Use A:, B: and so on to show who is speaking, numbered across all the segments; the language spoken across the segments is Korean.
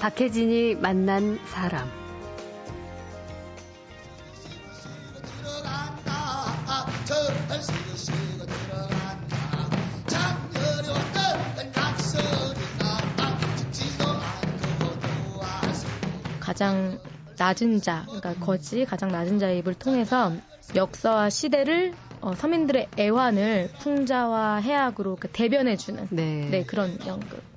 A: 박혜진이 만난 사람.
B: 가장 낮은 자, 그러니까 거지 가장 낮은 자의 입을 통해서 역사와 시대를 어, 서민들의 애환을 풍자와 해악으로 그 대변해주는 네. 네 그런 연극.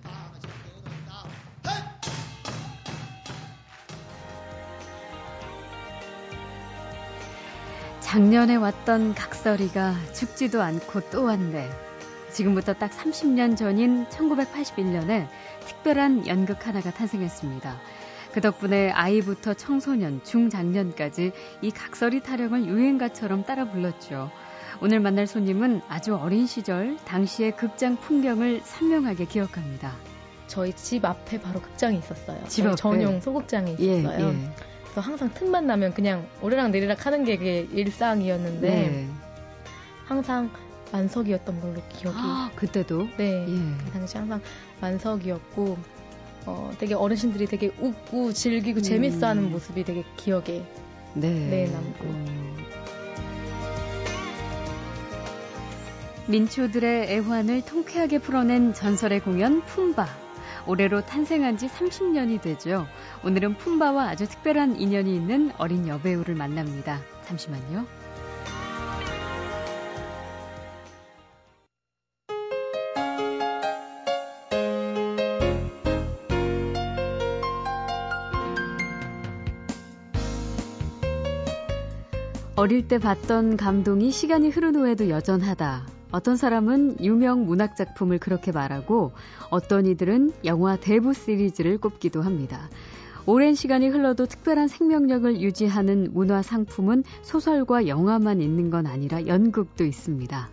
A: 작년에 왔던 각설이가 죽지도 않고 또 왔네. 지금부터 딱 30년 전인 1981년에 특별한 연극 하나가 탄생했습니다. 그 덕분에 아이부터 청소년, 중장년까지 이 각설이 타령을 유행가처럼 따라 불렀죠. 오늘 만날 손님은 아주 어린 시절 당시의 극장 풍경을 선명하게 기억합니다.
B: 저희 집 앞에 바로 극장이 있었어요. 집 앞에 전용 소극장이 예, 있었어요. 예, 예. 그래서 항상 틈만 나면 그냥 오르락 내리락 하는 게 그게 일상이었는데 네. 항상 만석이었던 걸로 기억이. 아,
A: 그때도?
B: 네. 예. 그 당시 항상 만석이었고 어, 되게 어르신들이 되게 웃고 즐기고 음. 재밌어하는 모습이 되게 기억에 네, 네 남고. 음.
A: 민초들의 애환을 통쾌하게 풀어낸 전설의 공연 품바. 올해로 탄생한 지 30년이 되죠. 오늘은 품바와 아주 특별한 인연이 있는 어린 여배우를 만납니다. 잠시만요. 어릴 때 봤던 감동이 시간이 흐른 후에도 여전하다. 어떤 사람은 유명 문학 작품을 그렇게 말하고 어떤 이들은 영화 대부 시리즈를 꼽기도 합니다. 오랜 시간이 흘러도 특별한 생명력을 유지하는 문화 상품은 소설과 영화만 있는 건 아니라 연극도 있습니다.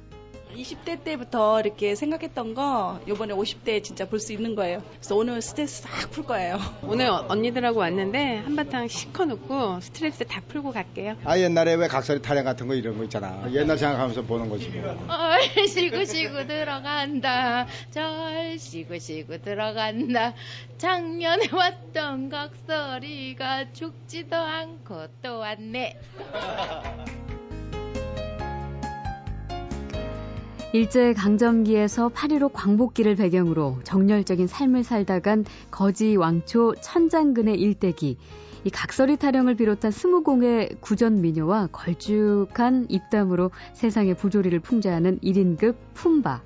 C: 20대 때부터 이렇게 생각했던 거 이번에 50대에 진짜 볼 수 있는 거예요. 그래서 오늘 스트레스 싹 풀 거예요.
D: 오늘 언니들하고 왔는데 한바탕 시커놓고 스트레스 다 풀고 갈게요.
E: 아 옛날에 왜 각설이 타령 같은 거 이런 거 있잖아. 옛날 생각하면서 보는 거지. 뭐.
F: 얼시구시구 들어간다. 절시구 시구 들어간다. 작년에 왔던 각설이가 죽지도 않고 또 왔네.
A: 일제 강점기에서 8.15 광복기를 배경으로 정열적인 삶을 살다간 거지 왕초 천장근의 일대기, 이 각설이 타령을 비롯한 스무 공의 구전 미녀와 걸쭉한 입담으로 세상의 부조리를 풍자하는 1인극 품바.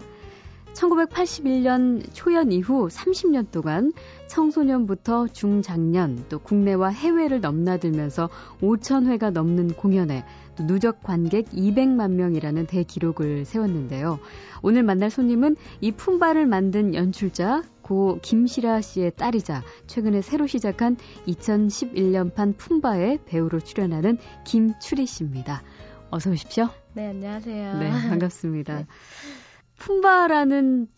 A: 1981년 초연 이후 30년 동안 청소년부터 중장년 또 국내와 해외를 넘나들면서 5천회가 넘는 공연에 또 누적 관객 200만 명이라는 대기록을 세웠는데요. 오늘 만날 손님은 이 품바를 만든 연출자 고 김시라 씨의 딸이자 최근에 새로 시작한 2011년판 품바에 배우로 출연하는 김추리 씨입니다. 어서 오십시오.
B: 네, 안녕하세요.
A: 네, 반갑습니다. 네. 품바라는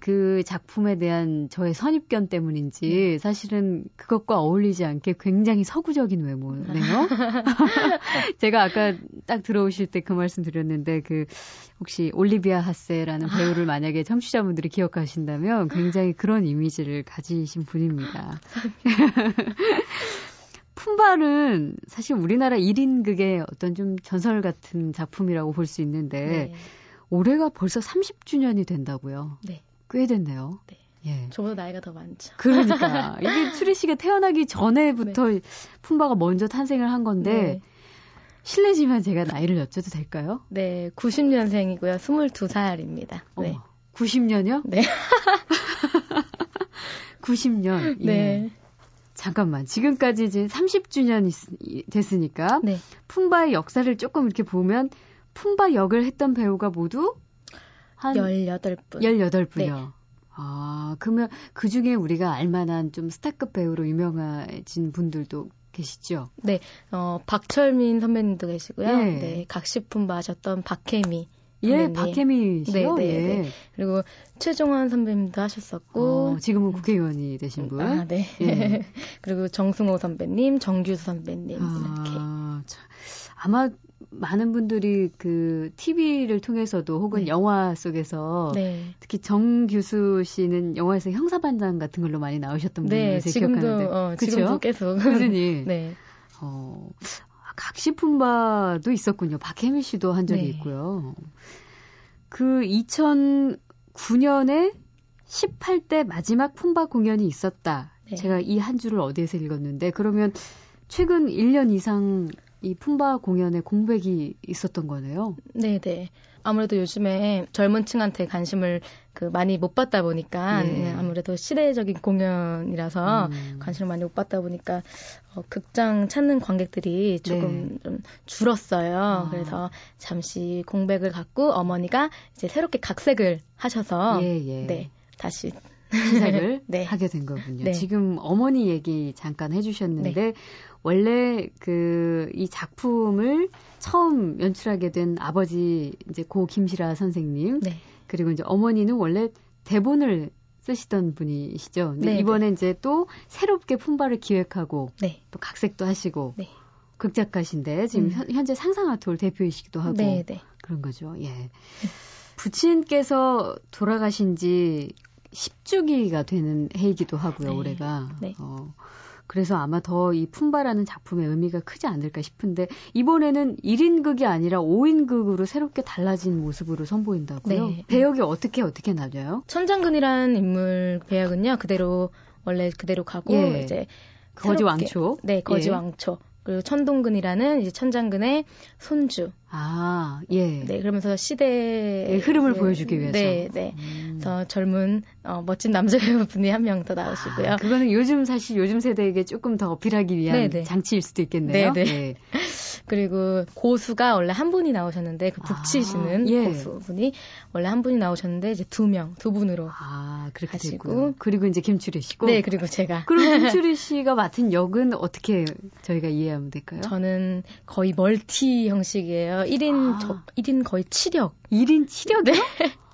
A: 그 작품에 대한 저의 선입견 때문인지 네. 사실은 그것과 어울리지 않게 굉장히 서구적인 외모네요. 제가 아까 딱 들어오실 때 그 말씀 드렸는데 그 혹시 올리비아 하세라는 배우를 만약에 청취자분들이 기억하신다면 굉장히 그런 이미지를 가지신 분입니다. 품바는 사실 우리나라 1인 극의 어떤 좀 전설 같은 작품이라고 볼 수 있는데 네. 올해가 벌써 30주년이 된다고요. 네. 꽤 됐네요. 네.
B: 예. 저보다 나이가 더 많죠.
A: 그러니까 이게 추리 씨가 태어나기 전에부터 네. 품바가 먼저 탄생을 한 건데 네. 실례지만 제가 나이를 여쭤도 될까요?
B: 네, 90년생이고요. 22살입니다. 네. 어,
A: 90년이요?
B: 네.
A: 90년. 예. 네. 잠깐만. 지금까지 이제 30주년 됐으니까 네. 품바의 역사를 조금 이렇게 보면 품바 역을 했던 배우가 모두
B: 한 18분.
A: 18분이요. 네. 아, 그러면 그 중에 우리가 알만한 좀 스타급 배우로 유명해진 분들도 계시죠?
B: 네, 어, 박철민 선배님도 계시고요. 네, 네 각식품바 하셨던 박혜미.
A: 예, 박혜미 씨요. 네, 네, 네, 예.
B: 그리고 최종환 선배님도 하셨었고
A: 어, 지금은 국회의원이 되신 분.
B: 아, 네. 예. 그리고 정승호 선배님, 정규수 선배님 아, 이렇게.
A: 참, 아마 많은 분들이 그 TV를 통해서도 혹은 네. 영화 속에서 네. 특히 정 교수 씨는 영화에서 형사반장 같은 걸로 많이 나오셨던 분으로 네,
B: 지금도,
A: 기억하는데
B: 어, 지금도 계속
A: 꾸준히 네. 어, 각시품바도 있었군요. 박혜미 씨도 한 적이 네. 있고요. 그 2009년에 18대 마지막 품바 공연이 있었다. 네. 제가 이 한 줄을 어디에서 읽었는데 그러면 최근 1년 이상 이 품바 공연에 공백이 있었던 거네요.
B: 네, 네. 아무래도 요즘에 젊은 층한테 관심을 그 많이 못 받다 보니까 네. 아무래도 시대적인 공연이라서 음. 관심을 많이 못 받다 보니까 어, 극장 찾는 관객들이 조금 네. 좀 줄었어요. 아. 그래서 잠시 공백을 갖고 어머니가 이제 새롭게 각색을 하셔서 예, 예. 네 다시
A: 시작을 네. 하게 된 거군요. 네. 지금 어머니 얘기 잠깐 해주셨는데 네. 원래 그 이 작품을 처음 연출하게 된 아버지 이제 고 김시라 선생님 네. 그리고 이제 어머니는 원래 대본을 쓰시던 분이시죠. 근데 네, 이번에 네. 이제 또 새롭게 품바를 기획하고 네. 또 각색도 하시고 네. 극작가신데 지금 음. 현재 상상아톨 대표이시기도 하고. 그런 거죠. 예. 부친께서 돌아가신 지 10주기가 되는 해이기도 하고요, 네. 올해가. 네. 어, 그래서 아마 더 이 품바라는 작품의 의미가 크지 않을까 싶은데 이번에는 1인극이 아니라 5인극으로 새롭게 달라진 모습으로 선보인다고요? 네. 배역이 어떻게 어떻게 나뉘어요?
B: 천장근이라는 인물 배역은요 그대로 원래 그대로 가고 예. 이제
A: 거지 왕초.
B: 네, 거지 예. 왕초. 그리고 천동근이라는 이제 천장근의 손주.
A: 아, 예.
B: 네, 그러면서 시대의
A: 네, 흐름을 보여주기 위해서.
B: 네, 네. 음. 더 젊은 어, 멋진 남자 배우분이 한 명 더 나오시고요. 아,
A: 그거는 요즘 사실 요즘 세대에게 조금 더 어필하기 위한 네네. 네. 장치일 수도 있겠네요. 네 네. 네.
B: 그리고 고수가 원래 한 분이 나오셨는데 그 북치시는 아, 예. 고수분이 원래 한 분이 나오셨는데 이제 두 명, 두 분으로 아, 그렇게 하시고.
A: 그리고 이제 김추리 씨고.
B: 네, 그리고 제가.
A: 그럼 김추리 씨가 맡은 역은 어떻게 저희가 이해하면 될까요?
B: 저는 거의 멀티 형식이에요. 1인 아. 저 1인 거의 7역.
A: 1인 7역? 네.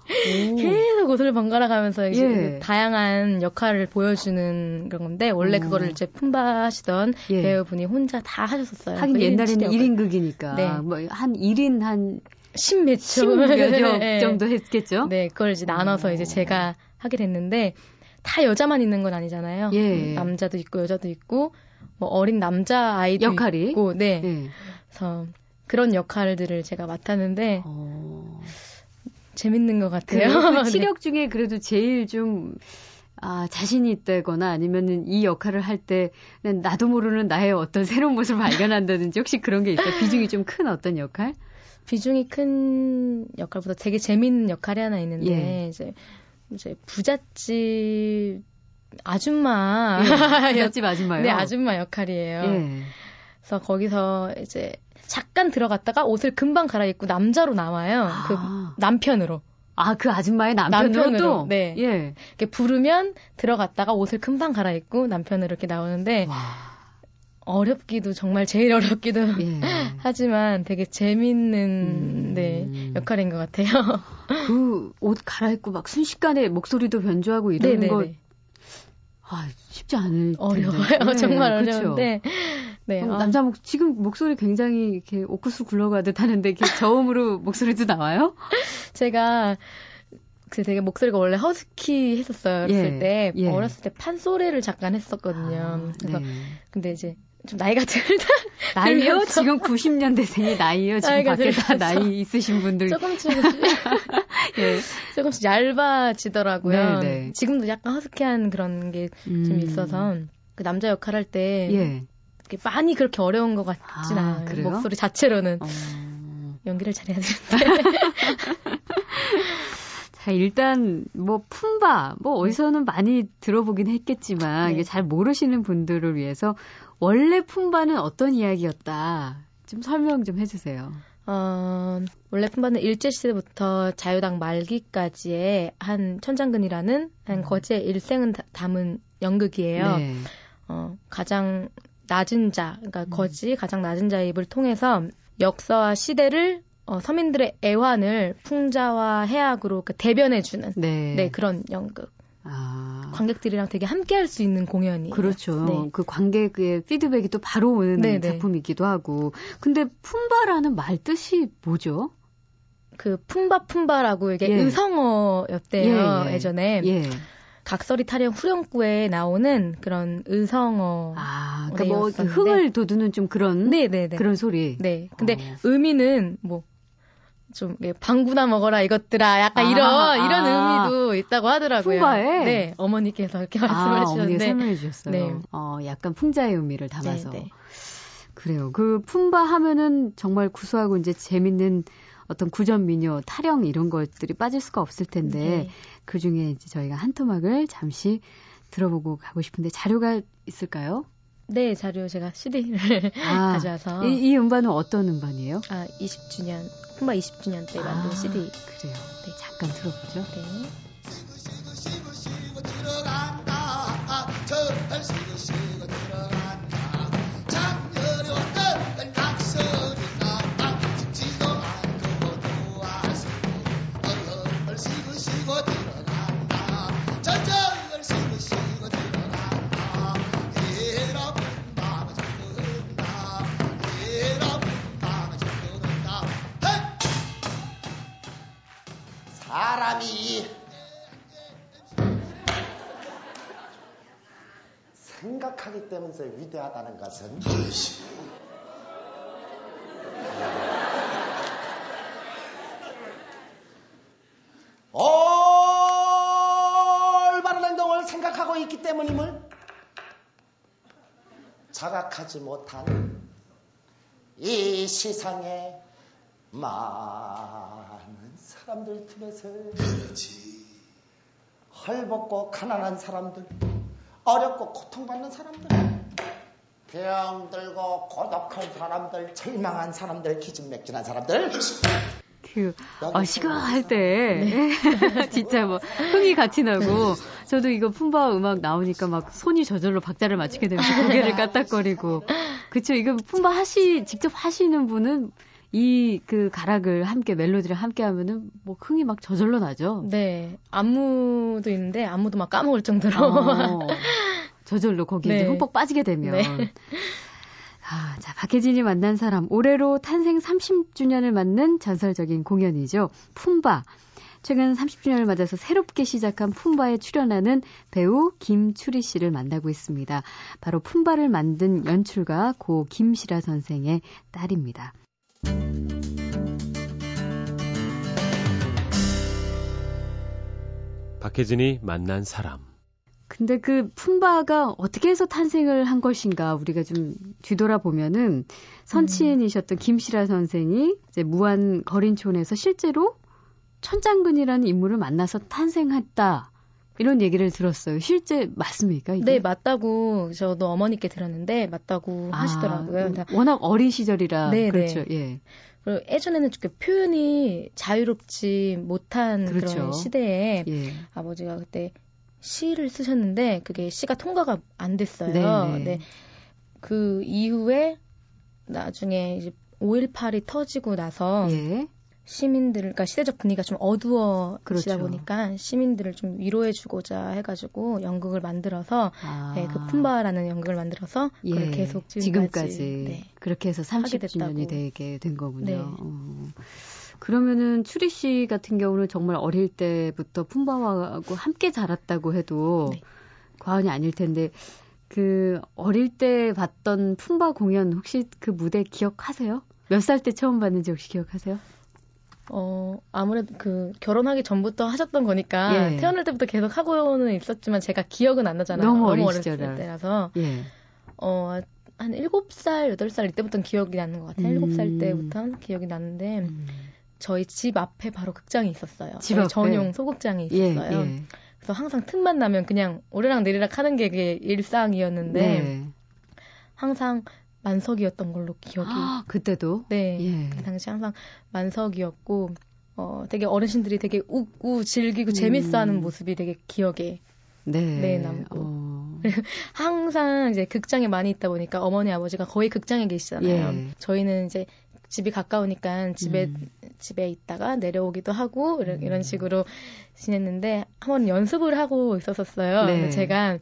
B: 계속 옷을 번갈아 가면서 이제 예. 다양한 역할을 보여주는 그런 건데 원래 오. 그거를 이제 품바하시던 예. 배우분이 혼자 다 하셨었어요.
A: 하긴 그 옛날에는 1인극이니까 네. 뭐한 1인 한
B: 10몇 초
A: 네. 정도 했겠죠.
B: 네, 그걸 이제 나눠서 오. 이제 제가 하게 됐는데 다 여자만 있는 건 아니잖아요. 예. 남자도 있고 여자도 있고 뭐 어린 남자 아이도 역할이? 있고 네. 네. 그래서 그런 역할들을 제가 맡았는데 어... 재밌는 것 같아요.
A: 그 네. 중에 그래도 제일 좀 아, 자신이 있다거나 아니면은 이 역할을 할 때 나도 모르는 나의 어떤 새로운 모습을 발견한다든지 혹시 그런 게 있어요? 비중이 좀 큰 어떤 역할?
B: 비중이 큰 역할보다 되게 재밌는 역할이 하나 있는데 예. 이제 이제 부잣집 아줌마
A: 예, 부잣집 아줌마요?
B: 네, 아줌마 역할이에요. 예. 그래서 거기서 이제 잠깐 들어갔다가 옷을 금방 갈아입고 남자로 나와요. 그 아. 그 남편으로.
A: 아, 그 아줌마의 남편으로, 남편으로
B: 네. 예. 이렇게 부르면 들어갔다가 옷을 금방 갈아입고 남편으로 이렇게 나오는데 와. 어렵기도 정말 제일 어렵기도 예. 하지만 되게 재밌는 음. 네, 역할인 것 같아요.
A: 그 옷 갈아입고 막 순식간에 목소리도 변조하고 이러는 네네네. 거 아, 쉽지 않을
B: 어려워요. 네, 정말 어려운데. 그렇죠.
A: 네. 어, 아. 남자 목 지금 목소리 굉장히 이렇게 옥구수 굴러가듯 하는데 이렇게 저음으로 목소리도 나와요?
B: 제가 그 되게 목소리가 원래 허스키 했었어요. 어렸을 예, 때 예. 어렸을 때 판소리를 잠깐 했었거든요. 아, 그래서 네. 근데 이제 좀 나이가 들다
A: 나이요? 지금 90년대생이 나이요? 지금 밖에 다 나이 있으신 분들
B: 조금씩 예. 조금씩 얇아지더라고요. 네, 네. 지금도 약간 허스키한 그런 게좀 음. 있어서 그 남자 역할 할때 예. 많이 그렇게 어려운 것 같진 아, 않아요. 그래요? 목소리 자체로는 어... 연기를 잘해야 되는데.
A: 자, 일단 뭐 품바 뭐 어디서는 많이 들어보긴 했겠지만 네. 이게 잘 모르시는 분들을 위해서 원래 품바는 어떤 이야기였다. 좀 설명 좀 해주세요.
B: 어, 원래 품바는 일제시대부터 자유당 말기까지의 한 천장근이라는 한 음. 거지의 일생을 담은 연극이에요. 네. 어, 가장 낮은 자, 그러니까 음. 거지 가장 낮은 자의 입을 통해서 역사와 시대를 어, 서민들의 애환을 풍자와 해악으로 그 대변해주는 네. 네 그런 연극. 아. 관객들이랑 되게 함께 할 수 있는 공연이에요.
A: 그렇죠. 네. 그 관객의 피드백이 또 바로 오는 네네. 네. 작품이기도 하고. 근데 품바라는 말 뜻이 뭐죠?
B: 그 품바 품바라고 이게 예. 의성어였대요 예, 예. 예전에. 예. 각설이 타령 후렴구에 나오는 그런 의성어.
A: 아, 그러니까 뭐 흥을 돋우는 좀 그런 네네네. 그런 소리.
B: 네. 근데 어. 의미는 뭐좀 방구나 먹어라 이것들아 약간 아, 이런 아, 이런 의미도 있다고 하더라고요.
A: 풍바에?
B: 네, 어머니께서 이렇게 말씀해 주셨는데.
A: 어머니가 설명해 주셨어요. 네. 어, 약간 풍자의 의미를 담아서. 네 네. 그래요. 그 품바 하면은 정말 구수하고 이제 재밌는 어떤 구전 민요, 타령 이런 것들이 빠질 수가 없을 텐데 네. 그 중에 이제 저희가 한 토막을 잠시 들어보고 가고 싶은데 자료가 있을까요?
B: 네, 자료 제가 CD를 아, 가져와서
A: 이, 이, 음반은 어떤 음반이에요?
B: 아, 20주년, 품바 20주년 때 만든 아, CD.
A: 그래요. 네, 잠깐 들어보죠. 네.
G: 때문에 위대하다는 것은? 올바른 행동을 생각하고 있기 때문임을 자각하지 못한 이 세상에 많은 사람들 틈에서 헐벗고 가난한 사람들 어렵고 고통받는 사람들 병 들고 고독한 사람들 절망한 사람들 기진맥진한 사람들.
A: 그, 어, 시가할 때, 네. 진짜 뭐, 흥이 같이 나고, 저도 이거 품바 음악 나오니까 막 손이 저절로 박자를 맞추게 되면서 고개를 까딱거리고, 그쵸, 이거 품바 하시, 직접 하시는 분은 이 그 가락을 함께 멜로디를 함께 하면은 뭐 흥이 막 저절로 나죠.
B: 네. 안무도 있는데 안무도 막 까먹을 정도로. 어,
A: 저절로 거기에 네. 흠뻑 빠지게 되면 네. 아, 자, 박혜진이 만난 사람 올해로 탄생 30주년을 맞는 전설적인 공연이죠. 품바. 최근 30주년을 맞아서 새롭게 시작한 품바에 출연하는 배우 김추리 씨를 만나고 있습니다. 바로 품바를 만든 연출가 고 김시라 선생의 딸입니다.
H: 박혜진이 만난 사람.
A: 근데 그 품바가 어떻게 해서 탄생을 한 것인가 우리가 좀 뒤돌아보면은 선치인이셨던 김시라 선생이 이제 무안 거린촌에서 실제로 천장근이라는 인물을 만나서 탄생했다. 이런 얘기를 들었어요. 실제 맞습니까? 이게?
B: 네, 맞다고 저도 어머니께 들었는데 맞다고 아, 하시더라고요.
A: 워낙 어린 시절이라 네, 네. 그렇죠. 네. 예.
B: 그리고 예전에는 그 표현이 자유롭지 못한 그렇죠. 그런 시대에 예. 아버지가 그때 시를 쓰셨는데 그게 시가 통과가 안 됐어요. 네네. 네. 그 이후에 나중에 이제 5.18이 터지고 나서 예. 시민들, 그러니까 시대적 분위기가 좀 어두워지다 그렇죠. 보니까 시민들을 좀 위로해주고자 해가지고 연극을 만들어서 아. 네, 그 품바라는 연극을 만들어서 예. 그걸 계속 지금까지, 지금까지. 네.
A: 그렇게 해서 30주년이 되게 된 거군요. 네. 어. 그러면은 추리 씨 같은 경우는 정말 어릴 때부터 품바하고 함께 자랐다고 해도 네. 과언이 아닐 텐데 그 어릴 때 봤던 품바 공연 혹시 그 무대 기억하세요? 몇 살 때 처음 봤는지 혹시 기억하세요?
B: 어, 아무래도 그 결혼하기 전부터 하셨던 거니까 예. 태어날 때부터 계속 하고는 있었지만 제가 기억은 안 나잖아요.
A: 너무, 너무 어렸을
B: 때라서. 예. 어, 한 7살, 8살 이때부터는 기억이 나는 것 같아요. 음. 7살 때부터 기억이 나는데 음. 저희 집 앞에 바로 극장이 있었어요. 집 앞에? 전용 소극장이 예, 있었어요. 예, 예. 그래서 항상 틈만 나면 그냥 오르락 내리락 하는 게 그게 일상이었는데 네. 항상 만석이었던 걸로 기억이. 아,
A: 그때도?
B: 네. 예. 그 당시 항상 만석이었고, 어, 되게 어르신들이 되게 웃고 즐기고 음. 재밌어 하는 모습이 되게 기억에 네, 네 남고. 어. 항상 이제 극장에 많이 있다 보니까 어머니 아버지가 거의 극장에 계시잖아요. 예. 저희는 이제 집이 가까우니까 집에 음. 집에 있다가 내려오기도 하고 이런, 이런 음. 식으로 지냈는데 한 번 연습을 하고 있었었어요. 네. 제가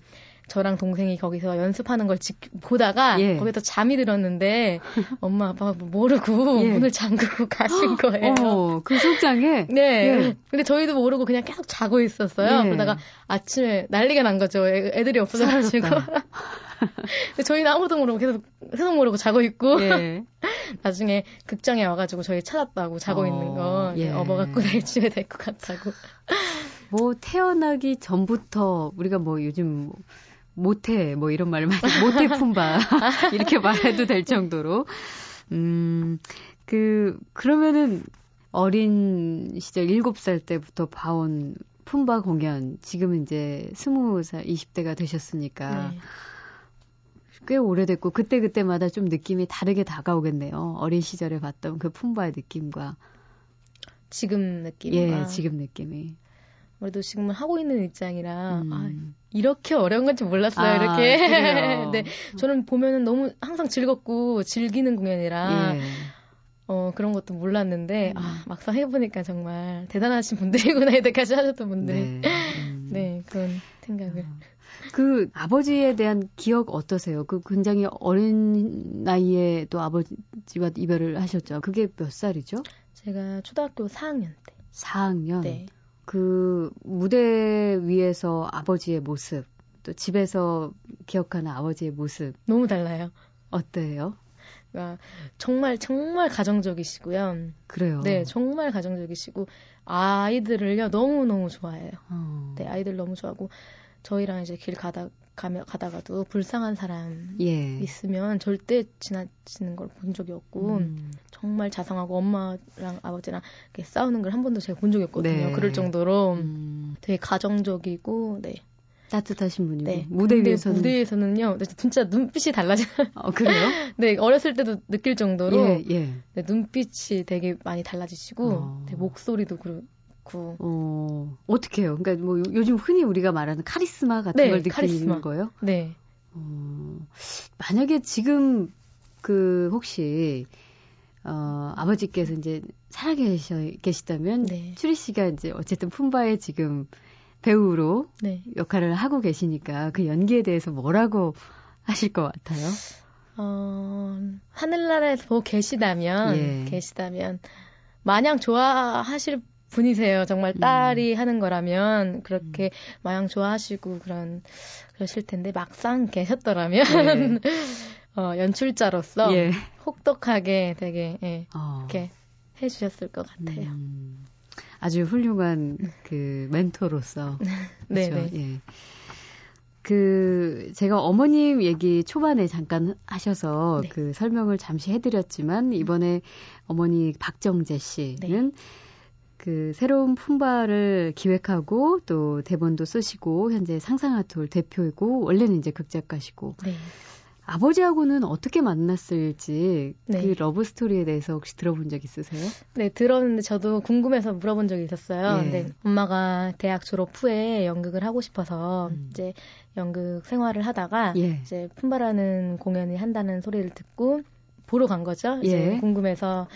B: 저랑 동생이 거기서 연습하는 걸 지, 보다가 예. 거기서 잠이 들었는데 엄마 아빠가 뭐 모르고 예. 문을 잠그고 가신 거예요.
A: 어, 그 속장에?
B: 네. 예. 근데 저희도 모르고 그냥 계속 자고 있었어요. 예. 그러다가 아침에 난리가 난 거죠. 애, 들이 없어져가지고. 근데 저희는 아무도 모르고 계속 세상 모르고 자고 있고 예. 나중에 극장에 와가지고 저희 찾았다고 자고 어, 있는 거 예. 업어갖고 내일 집에 데리고 갔다고.
A: 뭐 태어나기 전부터 우리가 뭐 요즘 뭐 못해 뭐 이런 말을 많이 못해 품바 이렇게 말해도 될 정도로 음 그 그러면은 어린 시절 7살 때부터 봐온 품바 공연 지금은 이제 20살 20대가 되셨으니까 네. 꽤 오래됐고 그때 그때마다 좀 느낌이 다르게 다가오겠네요. 어린 시절에 봤던 그 품바의 느낌과
B: 지금 느낌과
A: 예, 지금 느낌이.
B: 그래도 지금은 하고 있는 입장이라 음. 아, 이렇게 어려운 건지 몰랐어요. 아, 이렇게. 네, 저는 보면은 너무 항상 즐겁고 즐기는 공연이라 예. 어 그런 것도 몰랐는데 음. 아 막상 해보니까 정말 대단하신 분들이구나 이때까지 하셨던 분들이 네, 음. 네 그런 생각을. 어.
A: 그 아버지에 대한 기억 어떠세요? 그 굉장히 어린 나이에 또 아버지와 이별을 하셨죠. 그게 몇 살이죠?
B: 제가 초등학교 4학년 때.
A: 4학년. 네. 그 무대 위에서 아버지의 모습, 또 집에서 기억하는 아버지의 모습.
B: 너무 달라요.
A: 어때요?
B: 그러니까 정말 정말 가정적이시고요.
A: 그래요.
B: 네, 정말 가정적이시고 아이들을요 너무 너무 좋아해요. 어. 네, 아이들 너무 좋아하고 저희랑 이제 길 가다 가며 가다가도 불쌍한 사람 예. 있으면 절대 지나치는 걸 본 적이 없고 음. 정말 자상하고 엄마랑 아버지랑 이렇게 싸우는 걸 한 번도 제가 본 적이 없거든요. 네. 그럴 정도로 음. 되게 가정적이고 네.
A: 따뜻하신 분이고 네. 무대 위에서는
B: 무대에서는요 진짜 눈빛이 달라져요.
A: 어, 그래요?
B: 네 어렸을 때도 느낄 정도로 예, 예. 네, 눈빛이 되게 많이 달라지시고 어. 네, 목소리도 그렇고.
A: 어, 어떻게 해요? 그러니까 뭐 요즘 흔히 우리가 말하는 카리스마 같은 네, 걸 느끼는 카리스마. 거예요?
B: 네.
A: 어, 만약에 지금 그 혹시 어, 아버지께서 이제 살아 계셔 계시다면 네. 추리 씨가 이제 어쨌든 품바에 지금 배우로 네. 역할을 하고 계시니까 그 연기에 대해서 뭐라고 하실 것 같아요?
B: 어, 하늘나라에서 보고 계시다면 예. 계시다면 마냥 좋아하실 분이세요. 정말 음. 딸이 음. 하는 거라면 그렇게 음. 마냥 좋아하시고 그런 그러실 텐데 막상 계셨더라면 네. 어, 연출자로서 예. 혹독하게 되게 예, 어. 이렇게 해주셨을 것 같아요. 음.
A: 아주 훌륭한 그 멘토로서 네, 네. 예. 그 제가 어머님 얘기 초반에 잠깐 하셔서 네. 그 설명을 잠시 해드렸지만 이번에 어머니 박정재 씨는 네. 그 새로운 품바를 기획하고 또 대본도 쓰시고 현재 상상아트홀 대표이고 원래는 이제 극작가시고 네. 아버지하고는 어떻게 만났을지 네. 그 러브 스토리에 대해서 혹시 들어본 적 있으세요?
B: 네, 들었는데 저도 궁금해서 물어본 적이 있었어요. 예. 근데 엄마가 대학 졸업 후에 연극을 하고 싶어서 음. 이제 연극 생활을 하다가 예. 이제 품바라는 공연을 한다는 소리를 듣고 보러 간 거죠. 이제 예. 궁금해서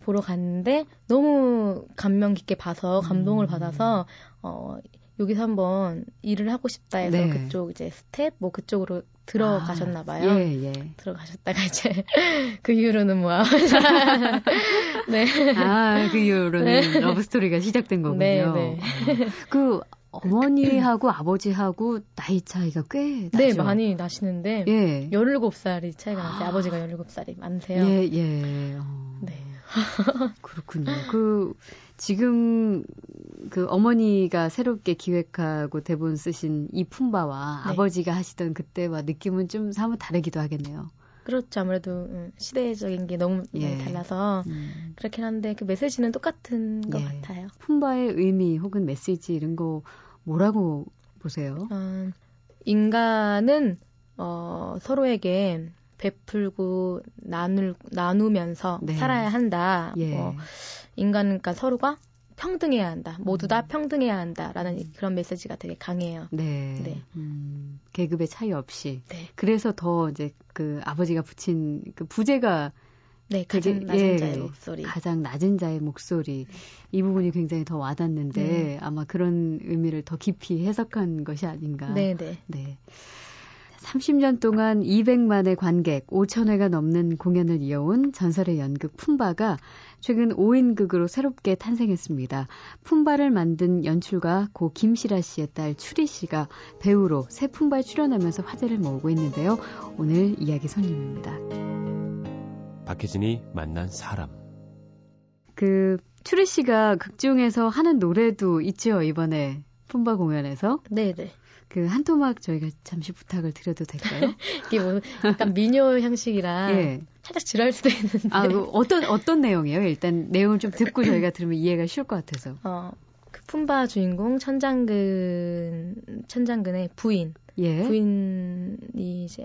B: 보러 갔는데 너무 감명 깊게 봐서 감동을 음. 받아서 어 여기서 한번 일을 하고 싶다 해서 네. 그쪽 이제 스텝 뭐 그쪽으로 들어가셨나 아, 봐요. 아, 예, 예. 들어가셨다가 이제 그 이후로는 뭐
A: 네. 아, 그 이후로는 네. 러브 스토리가 시작된 거군요. 네, 네. 어. 그 어머니하고 아버지하고 나이 차이가 꽤 나죠?
B: 네, 많이 나시는데 예. 17살이 차이가 나세요. 아. 버지가 17살이 많으세요.
A: 예, 예. 어. 네. 그렇군요. 그 지금 그 어머니가 새롭게 기획하고 대본 쓰신 이 품바와 네. 아버지가 하시던 그때와 느낌은 좀 사뭇 다르기도 하겠네요.
B: 그렇죠. 아무래도 음, 시대적인 게 너무 예. 달라서 음. 그렇긴 한데 그 메시지는 똑같은 것 예. 같아요.
A: 품바의 의미 혹은 메시지 이런 거 뭐라고 보세요? 어,
B: 인간은 어, 서로에게 베풀고 나눌 나누면서 네. 살아야 한다. 예. 뭐 인간 그러니까 서로가 평등해야 한다. 모두 다 음. 평등해야 한다라는 음. 그런 메시지가 되게 강해요.
A: 네. 네. 음, 계급의 차이 없이. 네. 그래서 더 이제 그 아버지가 붙인 그 부제가
B: 네, 가장 낮은 예, 자의 목소리.
A: 가장 낮은 자의 목소리. 이 부분이 굉장히 더 와닿는데 네. 아마 그런 의미를 더 깊이 해석한 것이 아닌가.
B: 네, 네.
A: 네. 30년 동안 200만의 관객, 5천회가 넘는 공연을 이어온 전설의 연극 품바가 최근 5인극으로 새롭게 탄생했습니다. 품바를 만든 연출가 고 김시라 씨의 딸 추리 씨가 배우로 새 품바에 출연하면서 화제를 모으고 있는데요. 오늘 이야기 손님입니다.
H: 박혜진이 만난 사람.
A: 그 추리 씨가 극 중에서 하는 노래도 있죠 이번에 품바 공연에서.
B: 네네.
A: 그 한 토막 저희가 잠시 부탁을 드려도 될까요?
B: 이게 뭐 약간 미녀 형식이라 예. 살짝 지랄 수도 있는데.
A: 아, 그 어떤 어떤 내용이에요? 일단 내용을 좀 듣고 저희가 들으면 이해가 쉬울 것 같아서.
B: 어, 그 품바 주인공 천장근 천장근의 부인.
A: 예.
B: 부인이 이제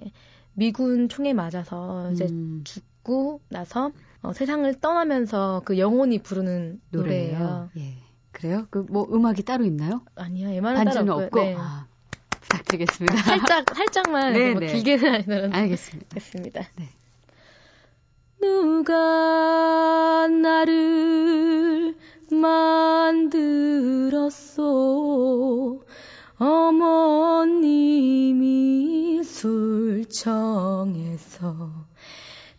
B: 미군 총에 맞아서 이제 음. 죽고 나서 어, 세상을 떠나면서 그 영혼이 부르는 노래예요. 노래예요.
A: 예. 그래요? 그 뭐 음악이 따로 있나요?
B: 아니요, 웬만한 따로 없고. 네. 아.
A: 부탁드리겠습니다.
B: 살짝 살짝만 네, 뭐 네. 길게는 아니더라도
A: 알겠습니다.
B: 됐습니다. 네. 누가 나를 만들었소 어머님이 술청에서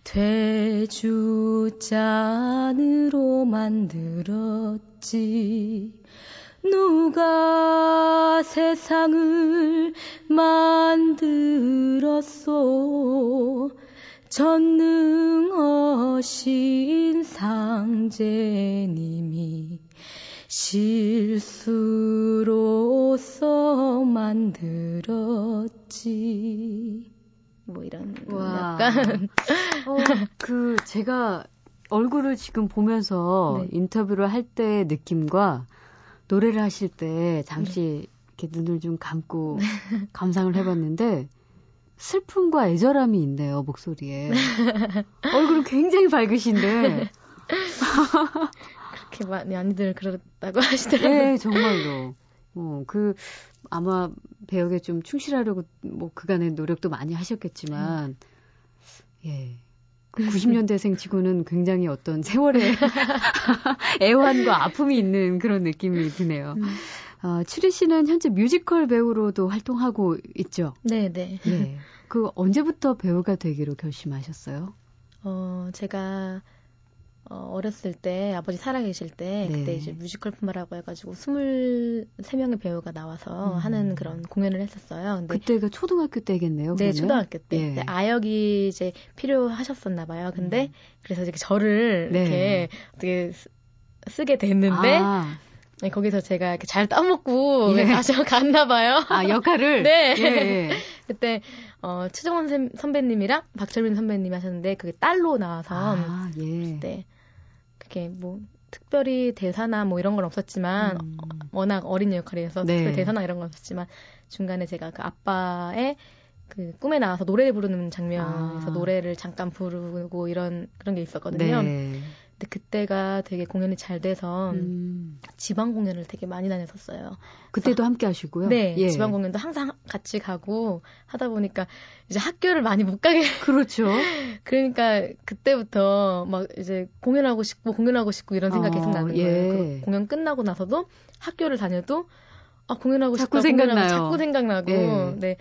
B: 돼주잔으로 만들었지 누가 세상을 만들었소 전능하신 상제님이 실수로서 만들었지. 뭐 이런 와. 약간
A: 어, 그 제가 얼굴을 지금 보면서 네. 인터뷰를 할 때의 느낌과 노래를 하실 때 잠시 네. 이렇게 눈을 좀 감고 감상을 해봤는데 슬픔과 애절함이 있네요 목소리에 얼굴은 굉장히 밝으신데
B: 그렇게 많이 많이들 그렇다고 하시더라고요.
A: 네 정말로. 어, 그 아마 배역에 좀 충실하려고 뭐 그간의 노력도 많이 하셨겠지만 음. 예 90년대생 치고는 굉장히 어떤 세월의 애환과 아픔이 있는 그런 느낌이 드네요. 음. 어, 추리 씨는 현재 뮤지컬 배우로도 활동하고 있죠?
B: 네, 네.
A: 예. 그 언제부터 배우가 되기로 결심하셨어요?
B: 어, 제가 어, 어렸을 때 아버지 살아계실 때 네. 그때 이제 뮤지컬 품바라고 해가지고 23명의 배우가 나와서 음. 하는 그런 공연을 했었어요.
A: 근데 그때가 초등학교 때겠네요.
B: 네, 그러면? 초등학교 때. 예. 아역이 이제 필요하셨었나 봐요. 근데 음. 그래서 이렇게 저를 네. 이렇게 어떻게 쓰게 됐는데 아. 네, 거기서 제가 이렇게 잘 따먹고 예. 다시 갔나 봐요.
A: 아 역할을.
B: 네. 예. 그때 어 최정원 선배님이랑 박철민 선배님이 하셨는데 그게 딸로 나와서 아, 예. 그때 그게 뭐 특별히 대사나 뭐 이런 건 없었지만 음. 워낙 어린 역할이어서 네. 특별 대사나 이런 건 없었지만 중간에 제가 그 아빠의 그 꿈에 나와서 노래 부르는 장면에서 아. 노래를 잠깐 부르고 이런 그런 게 있었거든요. 네. 근데 그때가 되게 공연이 잘 돼서 음. 지방 공연을 되게 많이 다녔었어요.
A: 그때도 함께 하시고요?
B: 네, 예. 지방 공연도 항상 같이 가고 하다 보니까 이제 학교를 많이 못 가게.
A: 그렇죠.
B: 그러니까 그때부터 막 이제 공연하고 싶고 공연하고 싶고 이런 생각이 어, 계속 나는 거예요. 예. 공연 끝나고 나서도 학교를 다녀도 아 공연하고
A: 자꾸 싶다. 생각나요.
B: 자꾸 생각나고. 예. 네.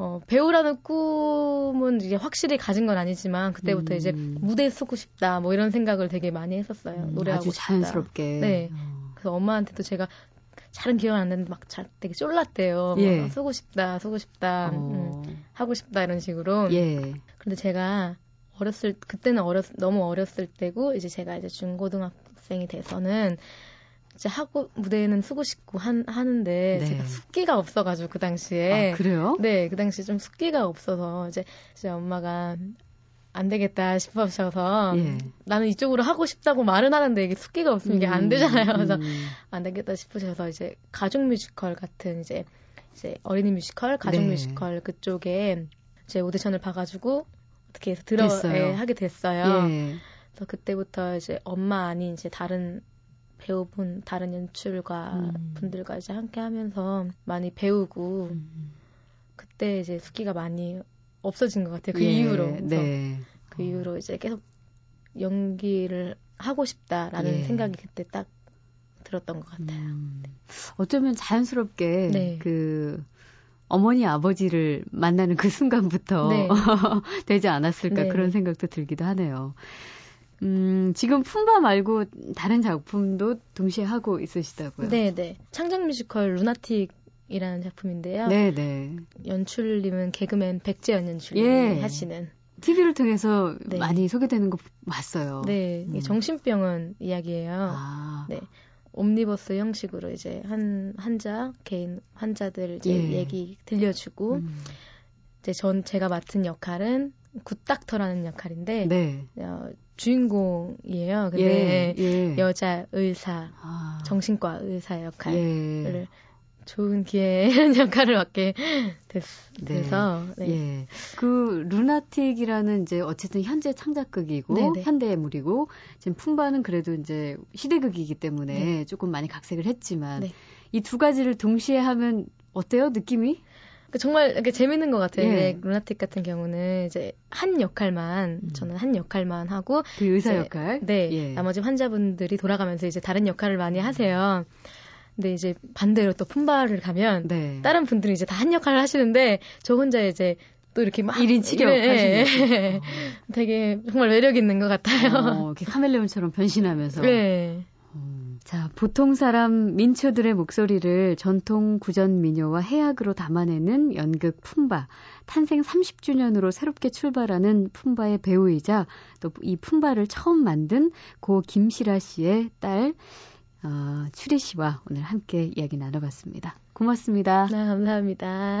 B: 어, 배우라는 꿈은 이제 확실히 가진 건 아니지만 그때부터 음. 이제 무대에 서고 싶다 뭐 이런 생각을 되게 많이 했었어요. 음, 노래하고
A: 아주
B: 싶다.
A: 자연스럽게.
B: 네. 어. 그래서 엄마한테도 제가 잘은 기억 안 나는데 막잘 되게 쫄랐대요. 예. 막 쓰고 싶다, 쓰고 싶다, 어. 음, 하고 싶다 이런 식으로.
A: 예.
B: 근데 제가 어렸을 그때는 어렸 너무 어렸을 때고 이제 제가 이제 중고등학생이 돼서는 이제 하고 무대에는 쓰고 싶고 한, 하는데 네. 제가 숙기가 없어가지고 그 당시에
A: 아, 그래요?
B: 네, 그 당시에 좀 숙기가 없어서 이제 이제 엄마가 안 되겠다 싶어서 예. 나는 이쪽으로 하고 싶다고 말은 하는데 이게 숙기가 없으면 이게 안 음, 되잖아요. 그래서 음. 안 되겠다 싶으셔서 이제 가족 뮤지컬 같은 이제 이제 어린이 뮤지컬, 가족 네. 뮤지컬 그쪽에 제 오디션을 봐가지고 어떻게 해서 들어 예, 하게 됐어요. 예. 그래서 그때부터 이제 엄마 아닌 이제 다른 배우분 다른 연출가 음. 분들과 이제 함께 하면서 많이 배우고 음. 그때 이제 숫기가 많이 없어진 것 같아요. 그 예, 이후로. 네. 그 이후로 이제 계속 연기를 하고 싶다라는 예. 생각이 그때 딱 들었던 것 같아요. 음,
A: 어쩌면 자연스럽게 네. 그 어머니 아버지를 만나는 그 순간부터 네. 되지 않았을까 네. 그런 생각도 들기도 하네요. 음, 지금 품바 말고 다른 작품도 동시에 하고 있으시다고요?
B: 네, 네. 창작 뮤지컬 루나틱 이라는 작품인데요. 네, 네. 연출님은 개그맨 백재현 연출님 예. 하시는
A: TV를 통해서 네. 많이 소개되는 거 봤어요.
B: 네, 음. 정신병원 이야기예요. 아. 네. 옴니버스 형식으로 이제 한 환자 개인 환자들 이제 예. 얘기 들려주고 음. 이제 전 제가 맡은 역할은 굿닥터라는 역할인데 네. 어, 주인공이에요. 근데 예, 예. 여자 의사 아. 정신과 의사 역할을 예. 좋은 기회에 역할을 맡게 됐, 네. 서 네. 예.
A: 그 루나틱이라는 이제 어쨌든 현재 창작극이고 네네. 현대물이고 지금 품바는 그래도 이제 시대극이기 때문에 네. 조금 많이 각색을 했지만 네. 이두 가지를 동시에 하면 어때요 느낌이?
B: 그 정말 이렇게 재밌는 것 같아요. 예. 루나틱 같은 경우는 이제 한 역할만 음. 저는 한 역할만 하고
A: 그 의사 역할.
B: 네. 예. 나머지 환자분들이 돌아가면서 이제 다른 역할을 많이 하세요. 근데 이제 반대로 또 품바를 가면 네. 다른 분들이 이제 다 한 역할을 하시는데 저 혼자 이제 또 이렇게 막
A: 1인 치료 예,
B: 하시는 어. 되게 정말 매력 있는 것 같아요.
A: 어, 이렇게 카멜레온처럼 변신하면서. 네. 음, 자, 보통 사람 민초들의 목소리를 전통 구전 민요와 해악으로 담아내는 연극 품바. 탄생 30주년으로 새롭게 출발하는 품바의 배우이자 또 이 품바를 처음 만든 고 김시라 씨의 딸 어, 추리 씨와 오늘 함께 이야기 나눠봤습니다. 고맙습니다.
B: 네, 감사합니다.